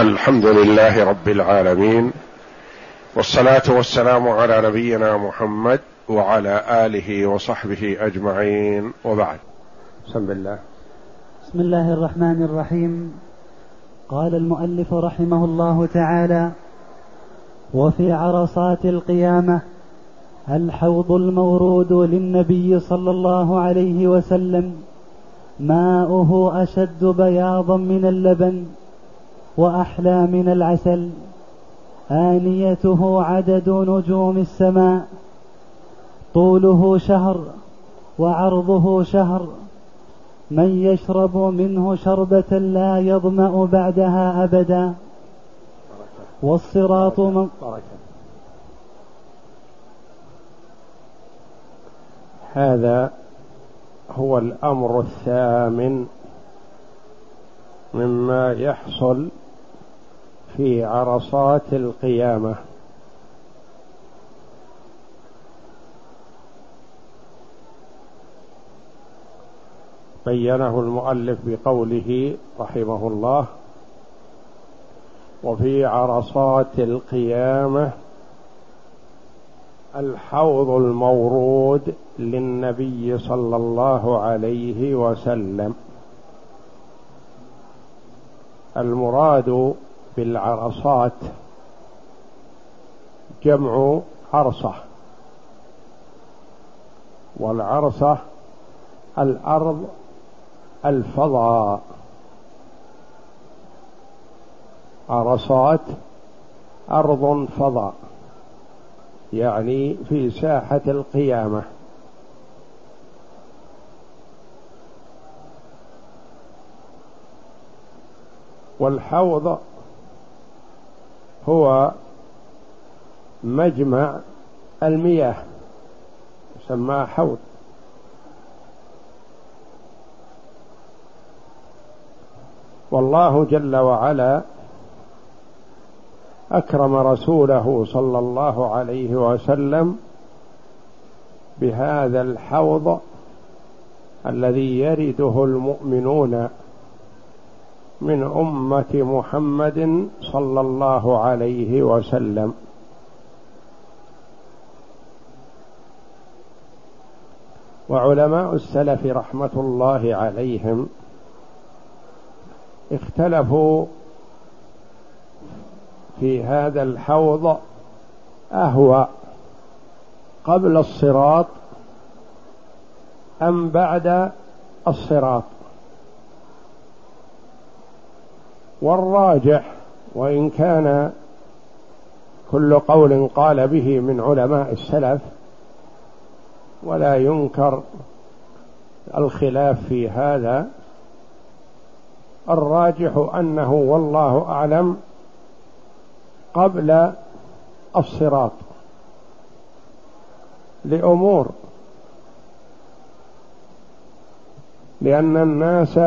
الحمد لله رب العالمين والصلاة والسلام على نبينا محمد وعلى آله وصحبه أجمعين وبعد. بسم الله. بسم الله الرحمن الرحيم. قال المؤلف رحمه الله تعالى وفي عرصات القيامة الحوض المورود للنبي صلى الله عليه وسلم ماؤه أشد بياضا من اللبن وأحلى من العسل. آنيته عدد نجوم السماء. طوله شهر وعرضه شهر. من يشرب منه شربة لا يظمأ بعدها أبدا. والصراط من هذا هو الأمر الثامن مما يحصل في عرصات القيامة. بينه المؤلف بقوله رحمه الله وفي عرصات القيامة الحوض المورود للنبي صلى الله عليه وسلم. المراد بالعرصات جمع عرصة والعرصة الأرض الفضاء. عرصات أرض فضاء يعني في ساحة القيامة. والحوض هو مجمع المياه يسمى حوض. والله جل وعلا أكرم رسوله صلى الله عليه وسلم بهذا الحوض الذي يرده المؤمنون من أمة محمد صلى الله عليه وسلم. وعلماء السلف رحمة الله عليهم اختلفوا في هذا الحوض اهوى قبل الصراط أم بعد الصراط. والراجح وإن كان كل قول قال به من علماء السلف ولا ينكر الخلاف في هذا الراجح أنه والله أعلم قبل الصراط لأمور لأن الناس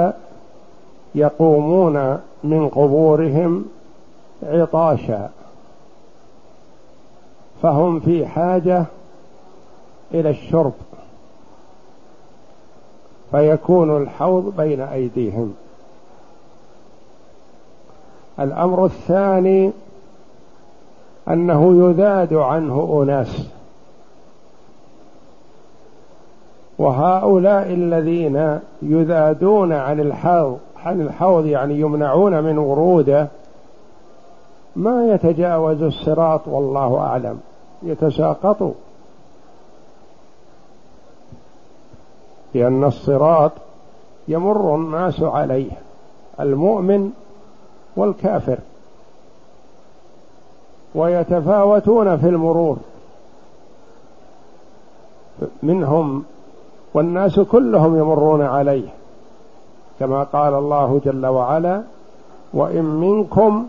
يقومون من قبورهم عطاشا فهم في حاجة إلى الشرب فيكون الحوض بين أيديهم. الأمر الثاني أنه يذاد عنه أناس وهؤلاء الذين يذادون عن الحوض عن الحوض يعني يمنعون من وروده ما يتجاوز الصراط والله أعلم. يتساقطوا لأن الصراط يمر الناس عليه المؤمن والكافر. ويتفاوتون في المرور. منهم والناس كلهم يمرون عليه. كما قال الله جل وعلا وإن منكم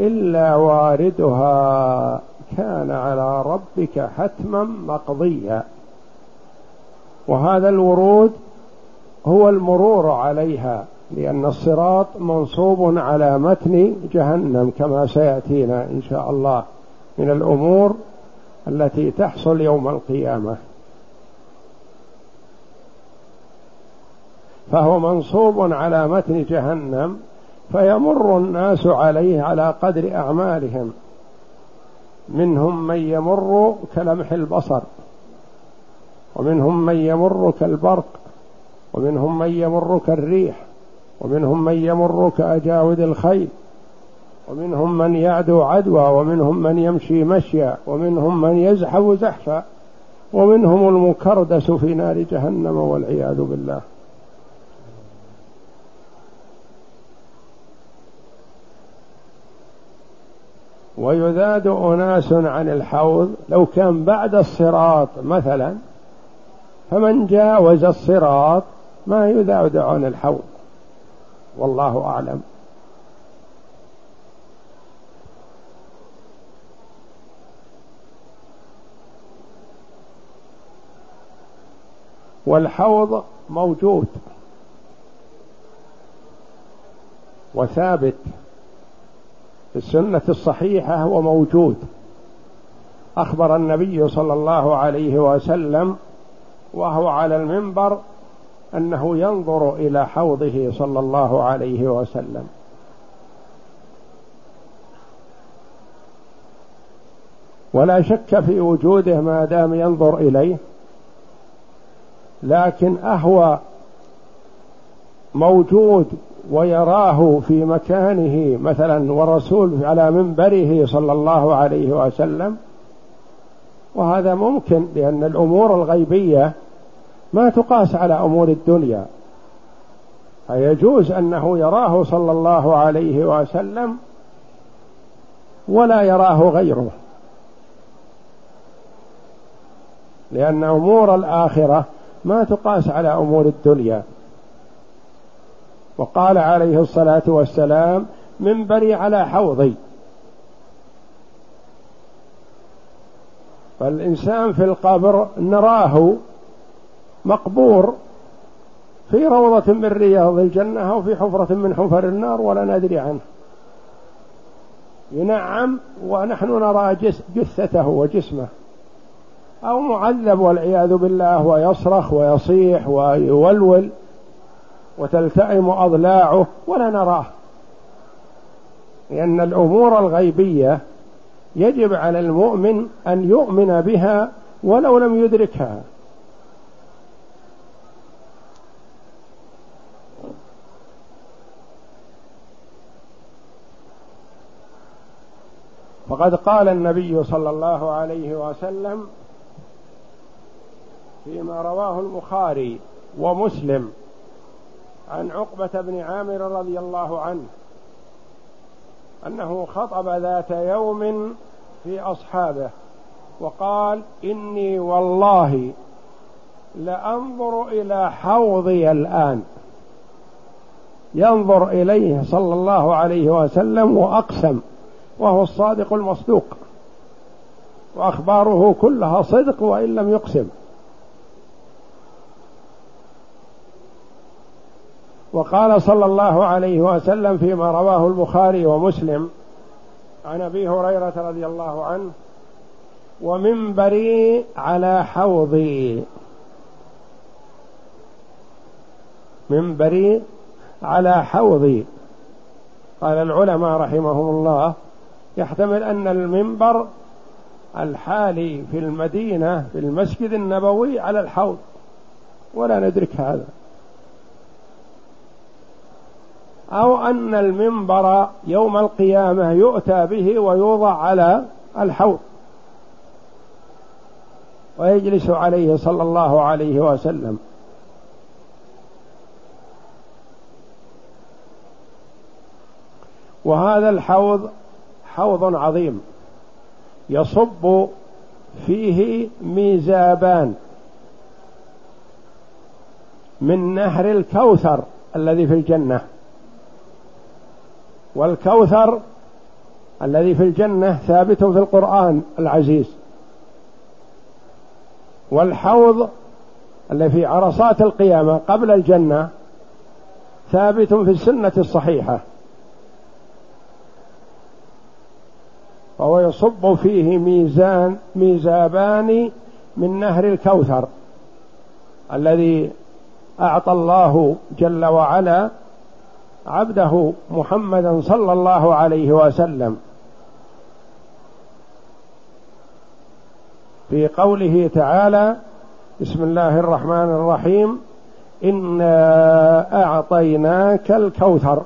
إلا واردها كان على ربك حتما مقضيا. وهذا الورود هو المرور عليها لأن الصراط منصوب على متن جهنم كما سيأتينا إن شاء الله من الأمور التي تحصل يوم القيامة. فهو منصوب على متن جهنم فيمر الناس عليه على قدر أعمالهم. منهم من يمر كلمح البصر ومنهم من يمر كالبرق ومنهم من يمر كالريح ومنهم من يمر كأجاود الخيل ومنهم من يعدو عدوى ومنهم من يمشي مشيا ومنهم من يزحف زحفا ومنهم المكردس في نار جهنم والعياذ بالله. ويذاد أناس عن الحوض لو كان بعد الصراط مثلا فمن جاوز الصراط ما يذاد عن الحوض. والله أعلم. والحوض موجود وثابت. في السنة الصحيحة وموجود أخبر النبي صلى الله عليه وسلم وهو على المنبر أنه ينظر إلى حوضه صلى الله عليه وسلم. ولا شك في وجوده ما دام ينظر إليه لكن أهوى موجود ويراه في مكانه مثلا والرسول على منبره صلى الله عليه وسلم. وهذا ممكن لأن الأمور الغيبية ما تقاس على أمور الدنيا. فيجوز أنه يراه صلى الله عليه وسلم ولا يراه غيره. لأن أمور الآخرة ما تقاس على أمور الدنيا. وقال عليه الصلاة والسلام منبري على حوضي. فالإنسان في القبر نراه مقبور في روضة من رياض الجنة أو في حفرة من حفر النار ولا ندري عنه. ينعم ونحن نرى جثته وجسمه. أو معذب والعياذ بالله ويصرخ ويصيح ويولول. وتلتئم أضلاعه ولا نراه. لأن الأمور الغيبية يجب على المؤمن أن يؤمن بها ولو لم يدركها. فقد قال النبي صلى الله عليه وسلم فيما رواه البخاري ومسلم عن عقبة بن عامر رضي الله عنه أنه خطب ذات يوم في أصحابه وقال إني والله لأنظر إلى حوضي الآن. ينظر إليه صلى الله عليه وسلم وأقسم وهو الصادق المصدوق وأخباره كلها صدق وإن لم يقسم. وقال صلى الله عليه وسلم فيما رواه البخاري ومسلم عن أبي هريرة رضي الله عنه ومنبري على حوضي. منبري على حوضي. قال العلماء رحمهم الله يحتمل أن المنبر الحالي في المدينة في المسجد النبوي على الحوض. ولا ندرك هذا. أو أن المنبر يوم القيامة يؤتى به ويوضع على الحوض. ويجلس عليه صلى الله عليه وسلم. وهذا الحوض حوض عظيم. يصب فيه ميزابان من نهر الكوثر الذي في الجنة. والكوثر الذي في الجنة ثابت في القرآن العزيز. والحوض الذي في عرصات القيامة قبل الجنة ثابت في السنة الصحيحة. وهو يصب فيه ميزان ميزابان من نهر الكوثر الذي أعطى الله جل وعلا عبده محمدا صلى الله عليه وسلم. في قوله تعالى بسم الله الرحمن الرحيم. إنا أعطيناك الكوثر.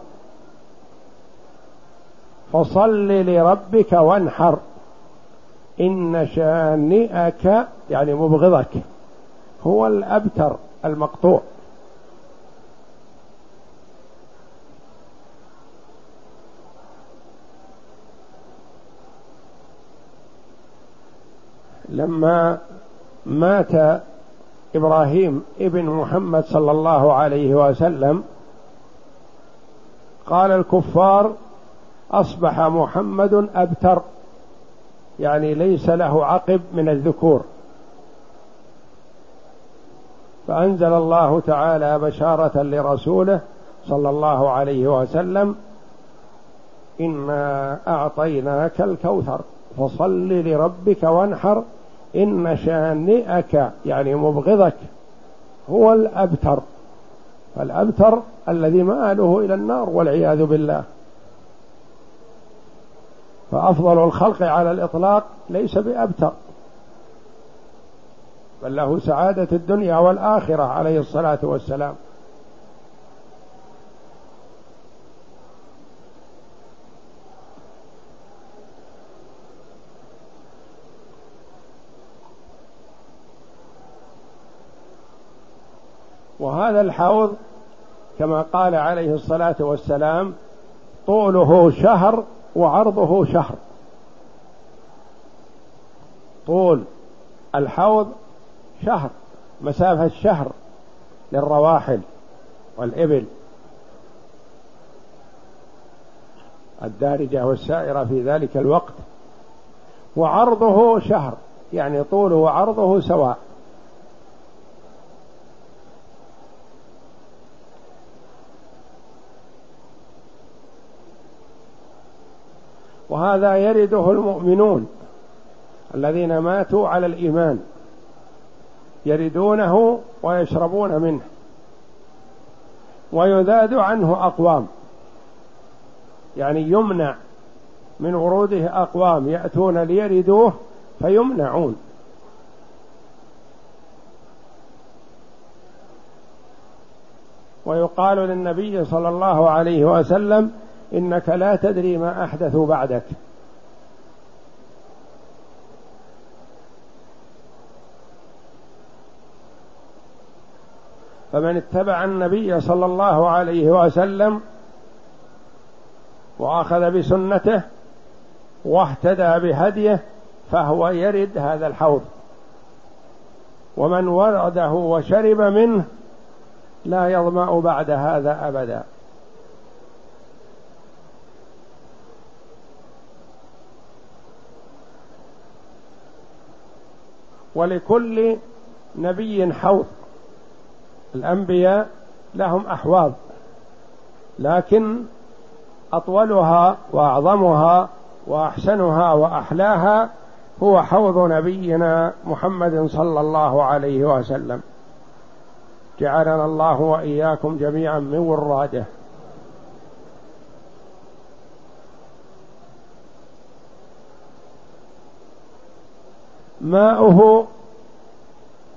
فصل لربك وانحر. إن شانئك يعني مبغضك. هو الأبتر المقطوع. لما مات إبراهيم ابن محمد صلى الله عليه وسلم قال الكفار أصبح محمد أبتر يعني ليس له عقب من الذكور. فأنزل الله تعالى بشارة لرسوله صلى الله عليه وسلم إنا أعطيناك الكوثر فصل لربك وانحر إن شانئك يعني مبغضك هو الأبتر. فالأبتر الذي مآله إلى النار والعياذ بالله. فأفضل الخلق على الإطلاق ليس بأبتر. بل له سعادة الدنيا والآخرة عليه الصلاة والسلام. وهذا الحوض كما قال عليه الصلاة والسلام طوله شهر وعرضه شهر. طول الحوض شهر مسافة شهر للرواحل والإبل. الدارجة والسائرة في ذلك الوقت. وعرضه شهر يعني طوله وعرضه سواء. وهذا يرده المؤمنون الذين ماتوا على الإيمان. يردونه ويشربون منه. ويذاد عنه أقوام. يعني يمنع من وروده أقوام. يأتون ليردوه فيمنعون. ويقال للنبي صلى الله عليه وسلم إنك لا تدري ما احدثوا بعدك. فمن اتبع النبي صلى الله عليه وسلم وأخذ بسنته واهتدى بهديه فهو يرد هذا الحوض. ومن ورده وشرب منه لا يظمأ بعد هذا أبدا. ولكل نبي حوض. الأنبياء لهم أحواض لكن أطولها وأعظمها وأحسنها وأحلاها هو حوض نبينا محمد صلى الله عليه وسلم. جعلنا الله وإياكم جميعا من وراده. ماؤه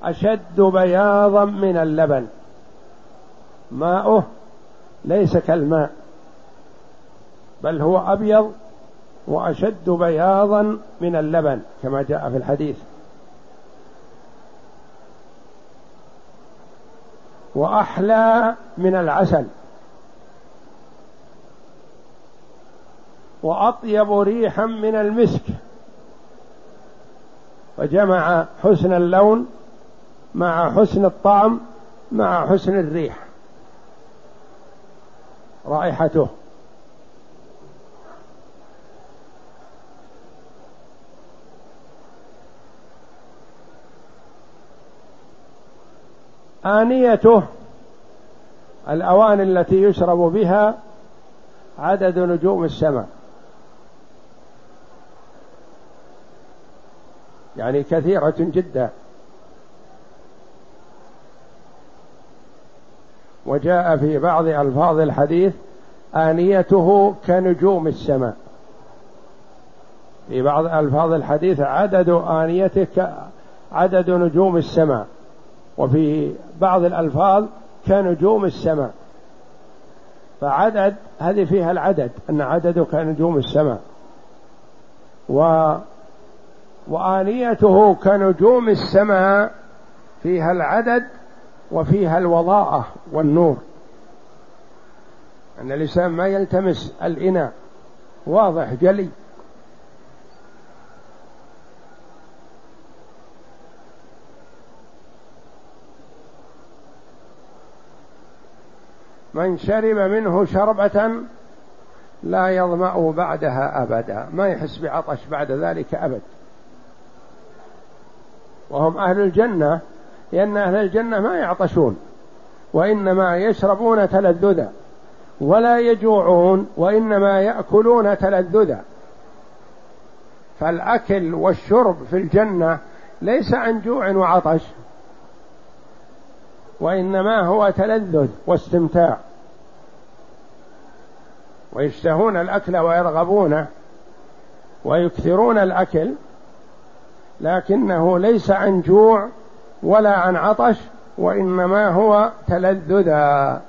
أشد بياضا من اللبن. ماؤه ليس كالماء بل هو أبيض وأشد بياضا من اللبن كما جاء في الحديث. وأحلى من العسل. وأطيب ريحا من المسك. فجمع حسن اللون مع حسن الطعم مع حسن الريح. رائحته. آنيته الأواني التي يشرب بها عدد نجوم السماء. يعني كثيرة جدا. وجاء في بعض ألفاظ الحديث آنيته كنجوم السماء. في بعض ألفاظ الحديث عدد آنيته عدد نجوم السماء. وفي بعض الألفاظ كنجوم السماء. فعدد هذه فيها العدد أن عدده كنجوم السماء. و وآنيته كنجوم السماء فيها العدد وفيها الوضاءة والنور. أن الإنسان ما يلتمس الإناء. واضح جلي. من شرب منه شربة لا يظمأ بعدها أبدا. ما يحس بعطش بعد ذلك أبد. وهم أهل الجنة لأن أهل الجنة ما يعطشون وإنما يشربون تلذذا ولا يجوعون وإنما يأكلون تلذذا. فالأكل والشرب في الجنة ليس عن جوع وعطش وإنما هو تلذذ واستمتاع. ويشتهون الأكل ويرغبونه ويكثرون الأكل لكنه ليس عن جوع ولا عن عطش وإنما هو تلذذا.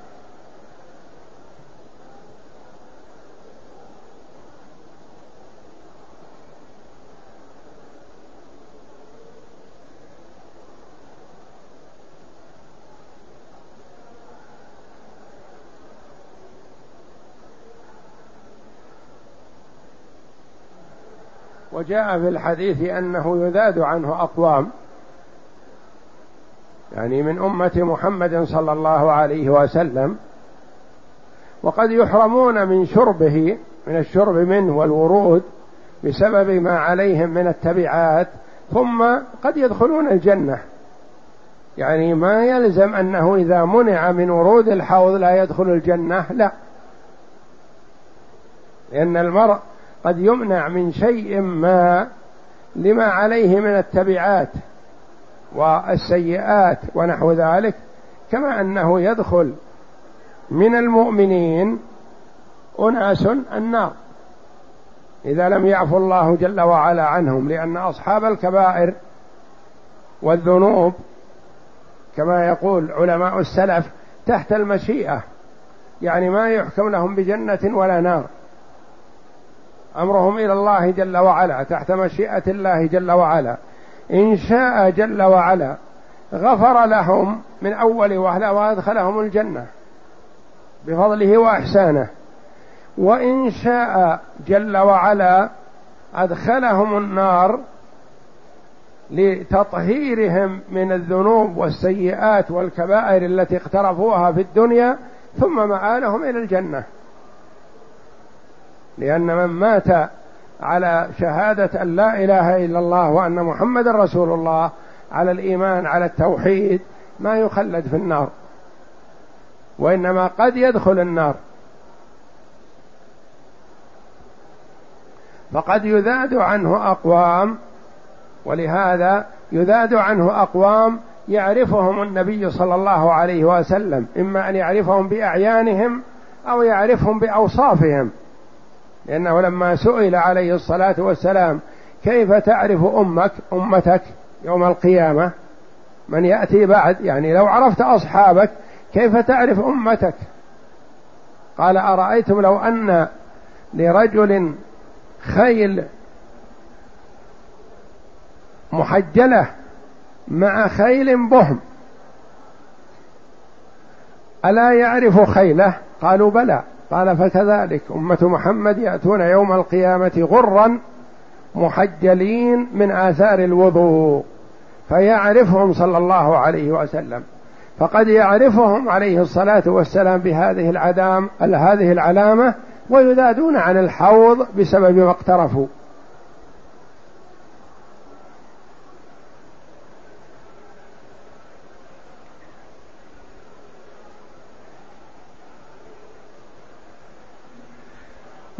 وجاء في الحديث أنه يذاد عنه أقوام. يعني من أمة محمد صلى الله عليه وسلم. وقد يحرمون من شربه من الشرب منه والورود بسبب ما عليهم من التبعات. ثم قد يدخلون الجنة. يعني ما يلزم أنه إذا منع من ورود الحوض لا يدخل الجنة لا. لأن المرء قد يمنع من شيء ما لما عليه من التبعات والسيئات ونحو ذلك كما أنه يدخل من المؤمنين أناس النار. إذا لم يعفو الله جل وعلا عنهم لأن أصحاب الكبائر والذنوب كما يقول علماء السلف تحت المشيئة يعني ما يحكم لهم بجنة ولا نار. أمرهم إلى الله جل وعلا تحت مشيئة الله جل وعلا. إن شاء جل وعلا غفر لهم من أول وهله وأدخلهم الجنة بفضله وإحسانه. وإن شاء جل وعلا أدخلهم النار لتطهيرهم من الذنوب والسيئات والكبائر التي اقترفوها في الدنيا ثم مآلهم إلى الجنة. لأن من مات على شهادة أن لا إله إلا الله وأن محمد رسول الله على الإيمان على التوحيد ما يخلد في النار. وإنما قد يدخل النار. فقد يذاد عنه أقوام ولهذا يذاد عنه أقوام يعرفهم النبي صلى الله عليه وسلم إما أن يعرفهم بأعيانهم أو يعرفهم بأوصافهم. لأنه لما سئل عليه الصلاة والسلام كيف تعرف أمك أمتك يوم القيامة؟ من يأتي بعد يعني لو عرفت أصحابك كيف تعرف أمتك؟ قال أرأيتم لو أن لرجل خيل محجلة مع خيل بهم. ألا يعرف خيله؟ قالوا بلى. قال فكذلك أمة محمد يأتون يوم القيامة غرا محجلين من آثار الوضوء فيعرفهم صلى الله عليه وسلم. فقد يعرفهم عليه الصلاة والسلام بهذه العدام هذه العلامة ويذادون عن الحوض بسبب ما اقترفوا.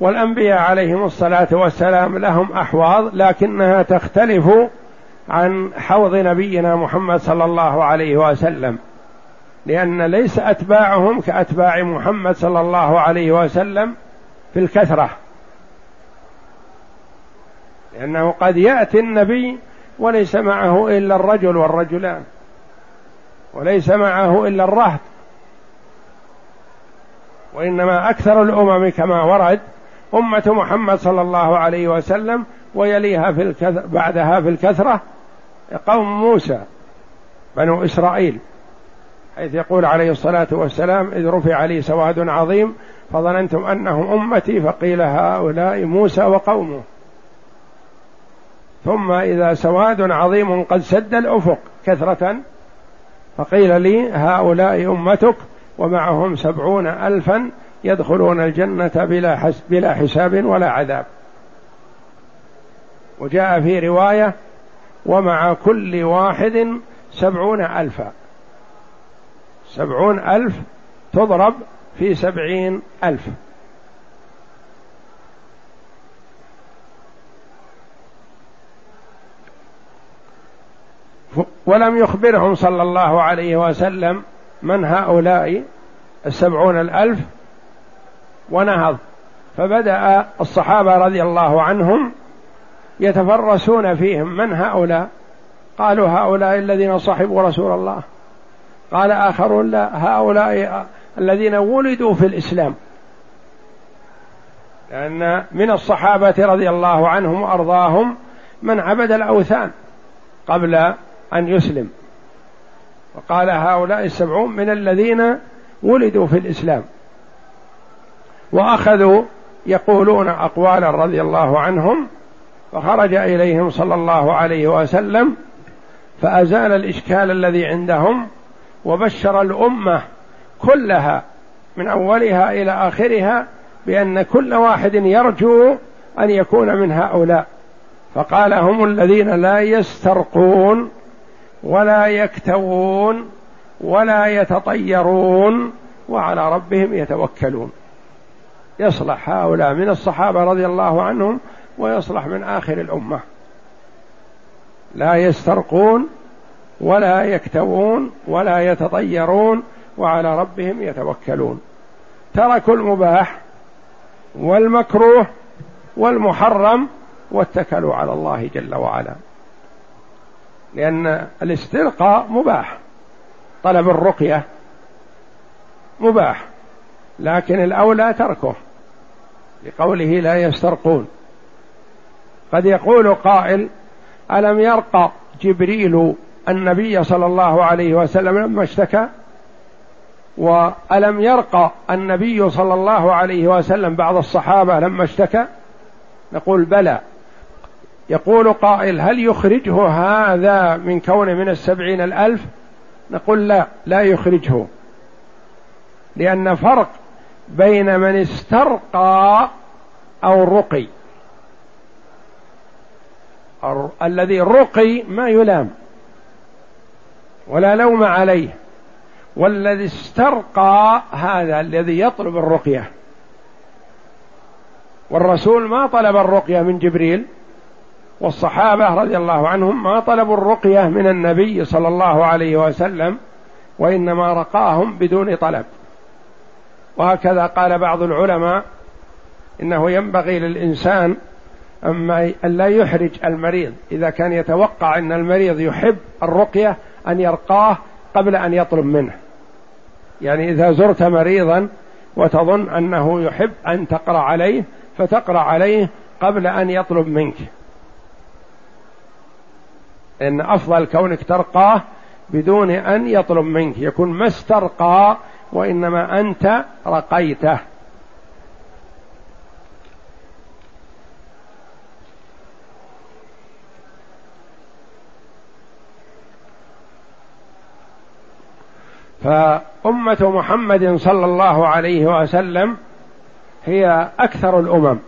والأنبياء عليهم الصلاة والسلام لهم أحواض لكنها تختلف عن حوض نبينا محمد صلى الله عليه وسلم. لأن ليس أتباعهم كأتباع محمد صلى الله عليه وسلم في الكثرة. لأنه قد يأتي النبي وليس معه إلا الرجل والرجلان وليس معه إلا الرهط. وإنما أكثر الأمم كما ورد أمة محمد صلى الله عليه وسلم ويليها في الكثر بعدها في الكثرة قوم موسى بنو إسرائيل. حيث يقول عليه الصلاة والسلام إذ رفع لي سواد عظيم فظننتم أنهم أمتي فقيل هؤلاء موسى وقومه. ثم إذا سواد عظيم قد سد الأفق كثرة فقيل لي هؤلاء أمتك ومعهم سبعون ألفا يدخلون الجنة بلا, بلا حساب ولا عذاب. وجاء في رواية ومع كل واحد سبعون ألفا. سبعون ألف تضرب في سبعين ألف. ولم يخبرهم صلى الله عليه وسلم من هؤلاء السبعون الألف ونهض. فبدأ الصحابة رضي الله عنهم يتفرسون فيهم. من هؤلاء؟ قالوا هؤلاء الذين صحبوا رسول الله. قال آخرون لا هؤلاء الذين ولدوا في الإسلام. لأن من الصحابة رضي الله عنهم وأرضاهم من عبد الأوثان قبل أن يسلم. وقال هؤلاء السبعون من الذين ولدوا في الإسلام. وأخذوا يقولون أقوالا رضي الله عنهم فخرج إليهم صلى الله عليه وسلم فأزال الإشكال الذي عندهم وبشر الأمة كلها من أولها إلى آخرها بأن كل واحد يرجو أن يكون من هؤلاء. فقال هم الذين لا يسترقون ولا يكتوون ولا يتطيرون وعلى ربهم يتوكلون. يصلح هؤلاء من الصحابة رضي الله عنهم ويصلح من آخر الأمة. لا يسترقون ولا يكتوون ولا يتطيرون وعلى ربهم يتوكلون. تركوا المباح والمكروه والمحرم واتكلوا على الله جل وعلا. لأن الاسترقاء مباح. طلب الرقية مباح. لكن الأولى تركه. لقوله لا يسترقون. قد يقول قائل ألم يرقى جبريل النبي صلى الله عليه وسلم لما اشتكى؟ وألم يرقى النبي صلى الله عليه وسلم بعض الصحابة لما اشتكى؟ نقول بلى. يقول قائل هل يخرجه هذا من كون من السبعين الألف؟ نقول لا لا يخرجه. لأن فرق بين من استرقى أو رقي. الذي رقي ما يلام ولا لوم عليه. والذي استرقى هذا الذي يطلب الرقية. والرسول ما طلب الرقية من جبريل والصحابة رضي الله عنهم ما طلبوا الرقية من النبي صلى الله عليه وسلم وإنما رقاهم بدون طلب. وهكذا قال بعض العلماء إنه ينبغي للإنسان أما أن لا يحرج المريض. إذا كان يتوقع أن المريض يحب الرقية أن يرقاه قبل أن يطلب منه. يعني إذا زرت مريضا وتظن أنه يحب أن تقرأ عليه فتقرأ عليه قبل أن يطلب منك. إن أفضل كونك ترقاه بدون أن يطلب منك. يكون ما استرقى وإنما أنت رقيته. فأمة محمد صلى الله عليه وسلم هي أكثر الأمم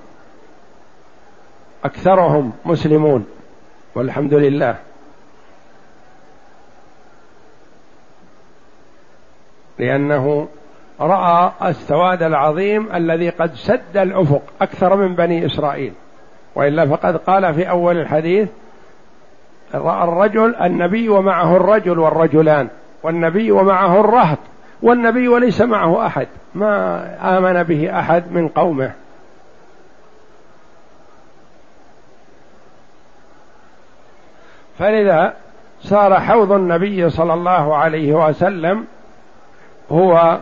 أكثرهم مسلمون والحمد لله. لأنه رأى السواد العظيم الذي قد سد الأفق أكثر من بني إسرائيل. وإلا فقد قال في أول الحديث رأى الرجل النبي ومعه الرجل والرجلان والنبي ومعه الرهط والنبي وليس معه أحد. ما آمن به أحد من قومه. فلذا صار حوض النبي صلى الله عليه وسلم هو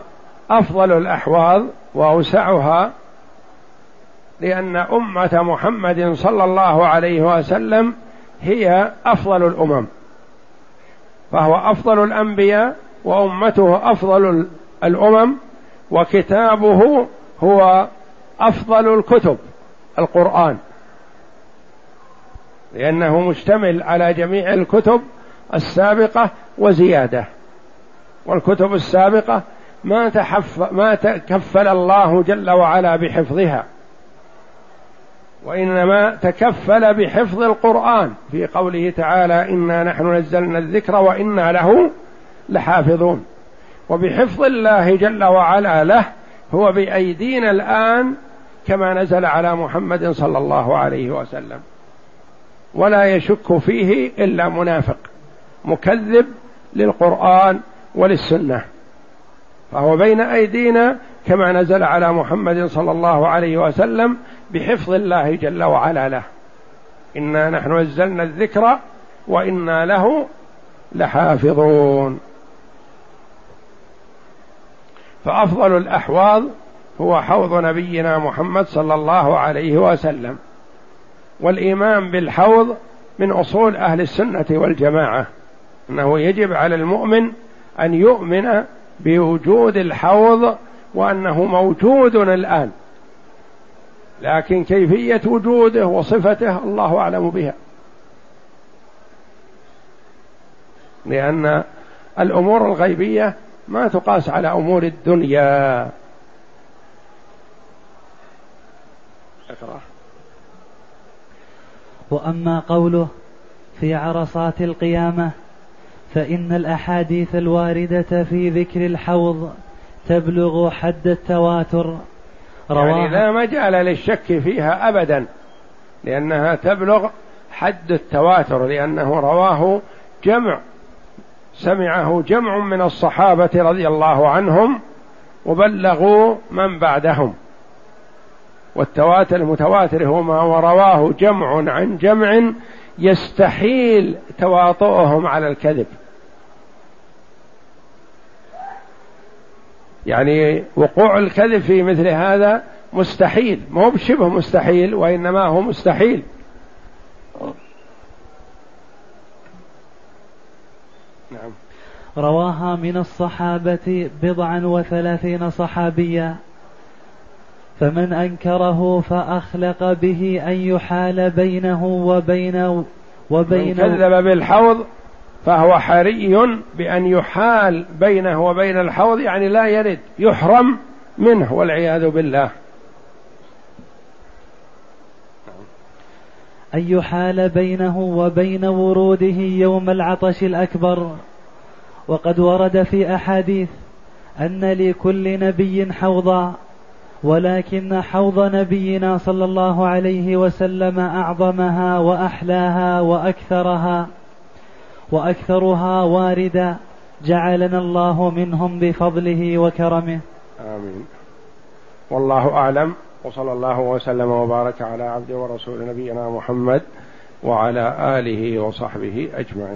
أفضل الأحواض وأوسعها لأن أمة محمد صلى الله عليه وسلم هي أفضل الأمم فهو أفضل الأنبياء وأمته أفضل الأمم وكتابه هو أفضل الكتب القرآن. لأنه مشتمل على جميع الكتب السابقة وزيادة. والكتب السابقة ما تحف ما تكفل الله جل وعلا بحفظها. وإنما تكفل بحفظ القرآن. في قوله تعالى انا نحن نزلنا الذكر وأنا له لحافظون. وبحفظ الله جل وعلا له هو بأيدينا الآن كما نزل على محمد صلى الله عليه وسلم. ولا يشك فيه إلا منافق مكذب للقرآن وللسنة. فهو بين أيدينا كما نزل على محمد صلى الله عليه وسلم بحفظ الله جل وعلا له. إنا نحن نزلنا الذكر وإنا له لحافظون. فأفضل الأحواض هو حوض نبينا محمد صلى الله عليه وسلم. والإيمان بالحوض من أصول أهل السنة والجماعة. إنه يجب على المؤمن أن يؤمن بوجود الحوض وأنه موجود الآن. لكن كيفية وجوده وصفته الله أعلم بها. لأن الأمور الغيبية ما تقاس على أمور الدنيا. اقرأ وأما قوله في عرصات القيامة فإن الأحاديث الواردة في ذكر الحوض تبلغ حد التواتر. يعني لا مجال للشك فيها ابدا لأنها تبلغ حد التواتر لأنه رواه جمع سمعه جمع من الصحابة رضي الله عنهم وبلغوا من بعدهم. والتواتر المتواتر هو ما رواه جمع عن جمع يستحيل تواطؤهم على الكذب. يعني وقوع الكذب في مثل هذا مستحيل مو بشبه مستحيل وإنما هو مستحيل. نعم. رواها من الصحابة بضعا وثلاثين صحابيا فمن أنكره فأخلق به أن يحال بينه وبين وبين من كذب بالحوض فهو حري بأن يحال بينه وبين الحوض يعني لا يرد يحرم منه والعياذ بالله. أن يحال بينه وبين وروده يوم العطش الأكبر. وقد ورد في أحاديث أن لكل نبي حوضا ولكن حوض نبينا صلى الله عليه وسلم أعظمها وأحلاها وأكثرها. وأكثرها واردا جعلنا الله منهم بفضله وكرمه. آمين. والله أعلم. وصلى الله وسلم وبارك على عبد ورسول نبينا محمد وعلى آله وصحبه أجمعين.